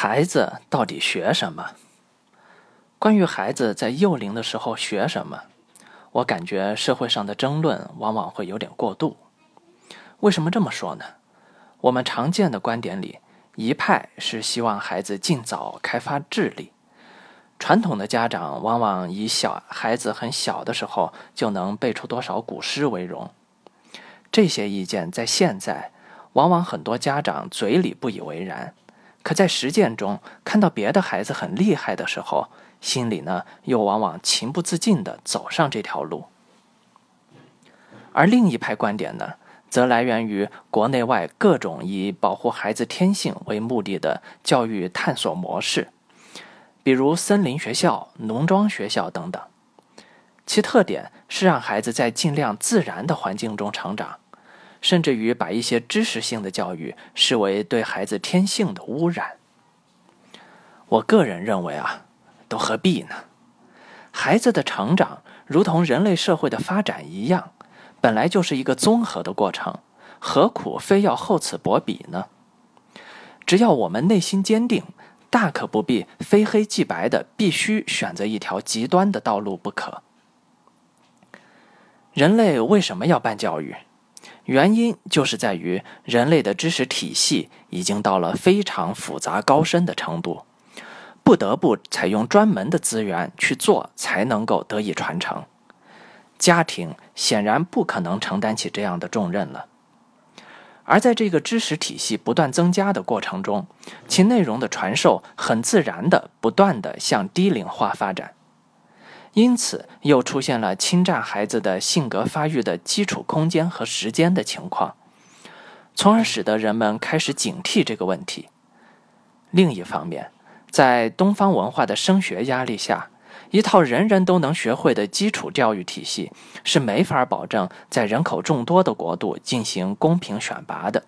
孩子到底学什么？关于孩子在幼龄的时候学什么，我感觉社会上的争论往往会有点过度。为什么这么说呢？我们常见的观点里，一派是希望孩子尽早开发智力，传统的家长往往以小孩子很小的时候就能背出多少古诗为荣。这些意见在现在，往往很多家长嘴里不以为然。可在实践中，看到别的孩子很厉害的时候，心里呢又往往情不自禁地走上这条路。而另一派观点呢，则来源于国内外各种以保护孩子天性为目的的教育探索模式，比如森林学校、农庄学校等等，其特点是让孩子在尽量自然的环境中成长。甚至于把一些知识性的教育视为对孩子天性的污染。我个人认为啊，都何必呢？孩子的成长如同人类社会的发展一样，本来就是一个综合的过程，何苦非要厚此薄彼呢？只要我们内心坚定，大可不必非黑即白的必须选择一条极端的道路不可。人类为什么要办教育？原因就是在于人类的知识体系已经到了非常复杂高深的程度，不得不采用专门的资源去做，才能够得以传承。家庭显然不可能承担起这样的重任了。而在这个知识体系不断增加的过程中，其内容的传授很自然的不断的向低龄化发展。因此，又出现了侵占孩子的性格发育的基础空间和时间的情况，从而使得人们开始警惕这个问题。另一方面，在东方文化的升学压力下，一套人人都能学会的基础教育体系是没法保证在人口众多的国度进行公平选拔的。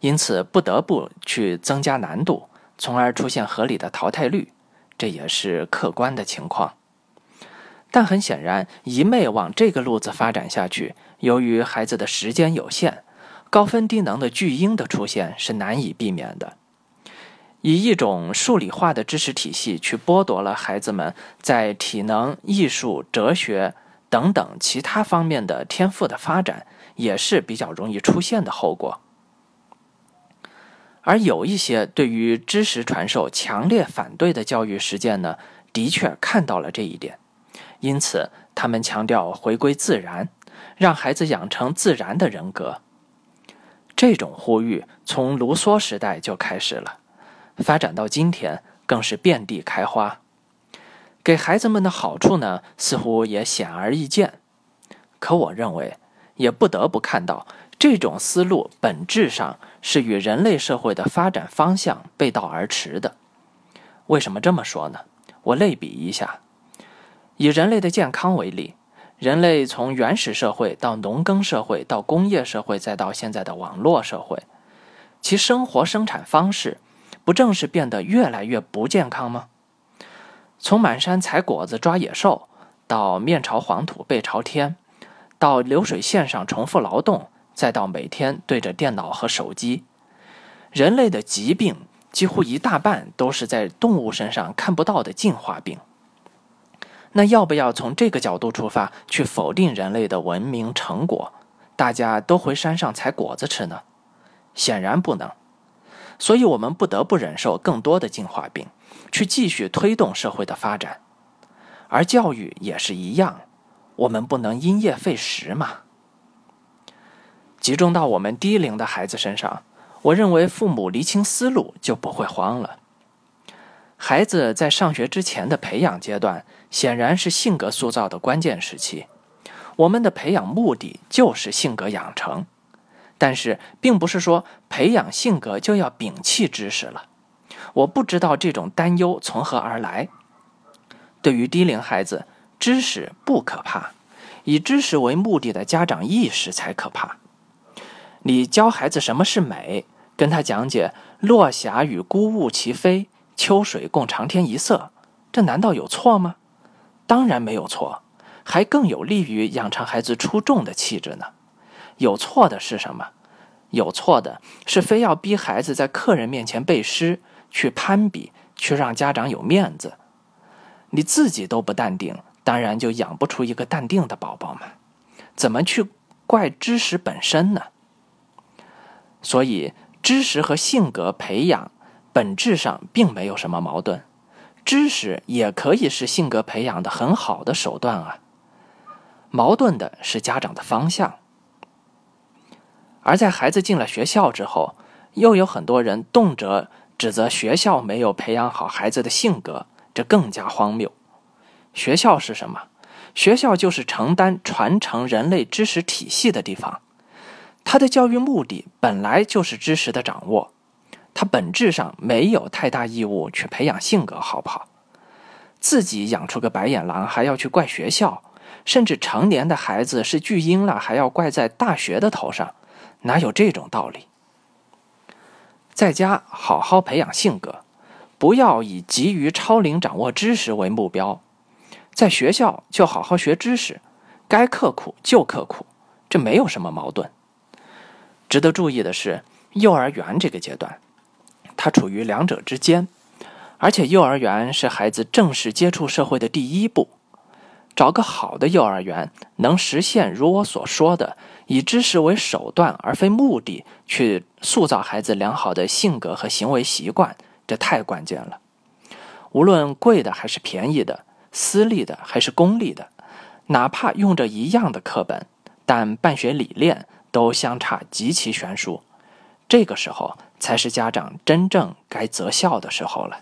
因此，不得不去增加难度，从而出现合理的淘汰率，这也是客观的情况。但很显然，一昧往这个路子发展下去，由于孩子的时间有限，高分低能的巨婴的出现是难以避免的。以一种数理化的知识体系去剥夺了孩子们在体能、艺术、哲学等等其他方面的天赋的发展，也是比较容易出现的后果。而有一些对于知识传授强烈反对的教育实践呢，的确看到了这一点。因此，他们强调回归自然，让孩子养成自然的人格。这种呼吁从卢梭时代就开始了，发展到今天更是遍地开花。给孩子们的好处呢，似乎也显而易见。可我认为，也不得不看到，这种思路本质上是与人类社会的发展方向背道而驰的。为什么这么说呢？我类比一下。以人类的健康为例，人类从原始社会到农耕社会，到工业社会，再到现在的网络社会，其生活生产方式不正是变得越来越不健康吗？从满山采果子抓野兽，到面朝黄土背朝天，到流水线上重复劳动，再到每天对着电脑和手机，人类的疾病几乎一大半都是在动物身上看不到的进化病。那要不要从这个角度出发去否定人类的文明成果？大家都回山上采果子吃呢？显然不能。所以，我们不得不忍受更多的进化病，去继续推动社会的发展。而教育也是一样，我们不能因噎废食嘛。集中到我们低龄的孩子身上，我认为父母厘清思路就不会慌了。孩子在上学之前的培养阶段，显然是性格塑造的关键时期。我们的培养目的就是性格养成，但是并不是说培养性格就要摒弃知识了。我不知道这种担忧从何而来。对于低龄孩子，知识不可怕，以知识为目的的家长意识才可怕。你教孩子什么是美，跟他讲解“落霞与孤鹜齐飞”。秋水共长天一色，这难道有错吗？当然没有错，还更有利于养成孩子出众的气质呢。有错的是什么？有错的是非要逼孩子在客人面前背诗，去攀比，去让家长有面子。你自己都不淡定，当然就养不出一个淡定的宝宝嘛。怎么去怪知识本身呢？所以，知识和性格培养本质上并没有什么矛盾，知识也可以是性格培养的很好的手段啊。矛盾的是家长的方向。而在孩子进了学校之后，又有很多人动辄指责学校没有培养好孩子的性格，这更加荒谬。学校是什么？学校就是承担传承人类知识体系的地方。它的教育目的本来就是知识的掌握，他本质上没有太大义务去培养性格，好不好？自己养出个白眼狼还要去怪学校，甚至成年的孩子是巨婴了还要怪在大学的头上，哪有这种道理？在家好好培养性格，不要以急于超龄掌握知识为目标；在学校就好好学知识，该刻苦就刻苦，这没有什么矛盾。值得注意的是，幼儿园这个阶段，它处于两者之间，而且幼儿园是孩子正式接触社会的第一步。找个好的幼儿园，能实现如我所说的，以知识为手段而非目的，去塑造孩子良好的性格和行为习惯，这太关键了。无论贵的还是便宜的，私立的还是公立的，哪怕用着一样的课本，但办学理念。都相差极其悬殊，这个时候才是家长真正该择校的时候了。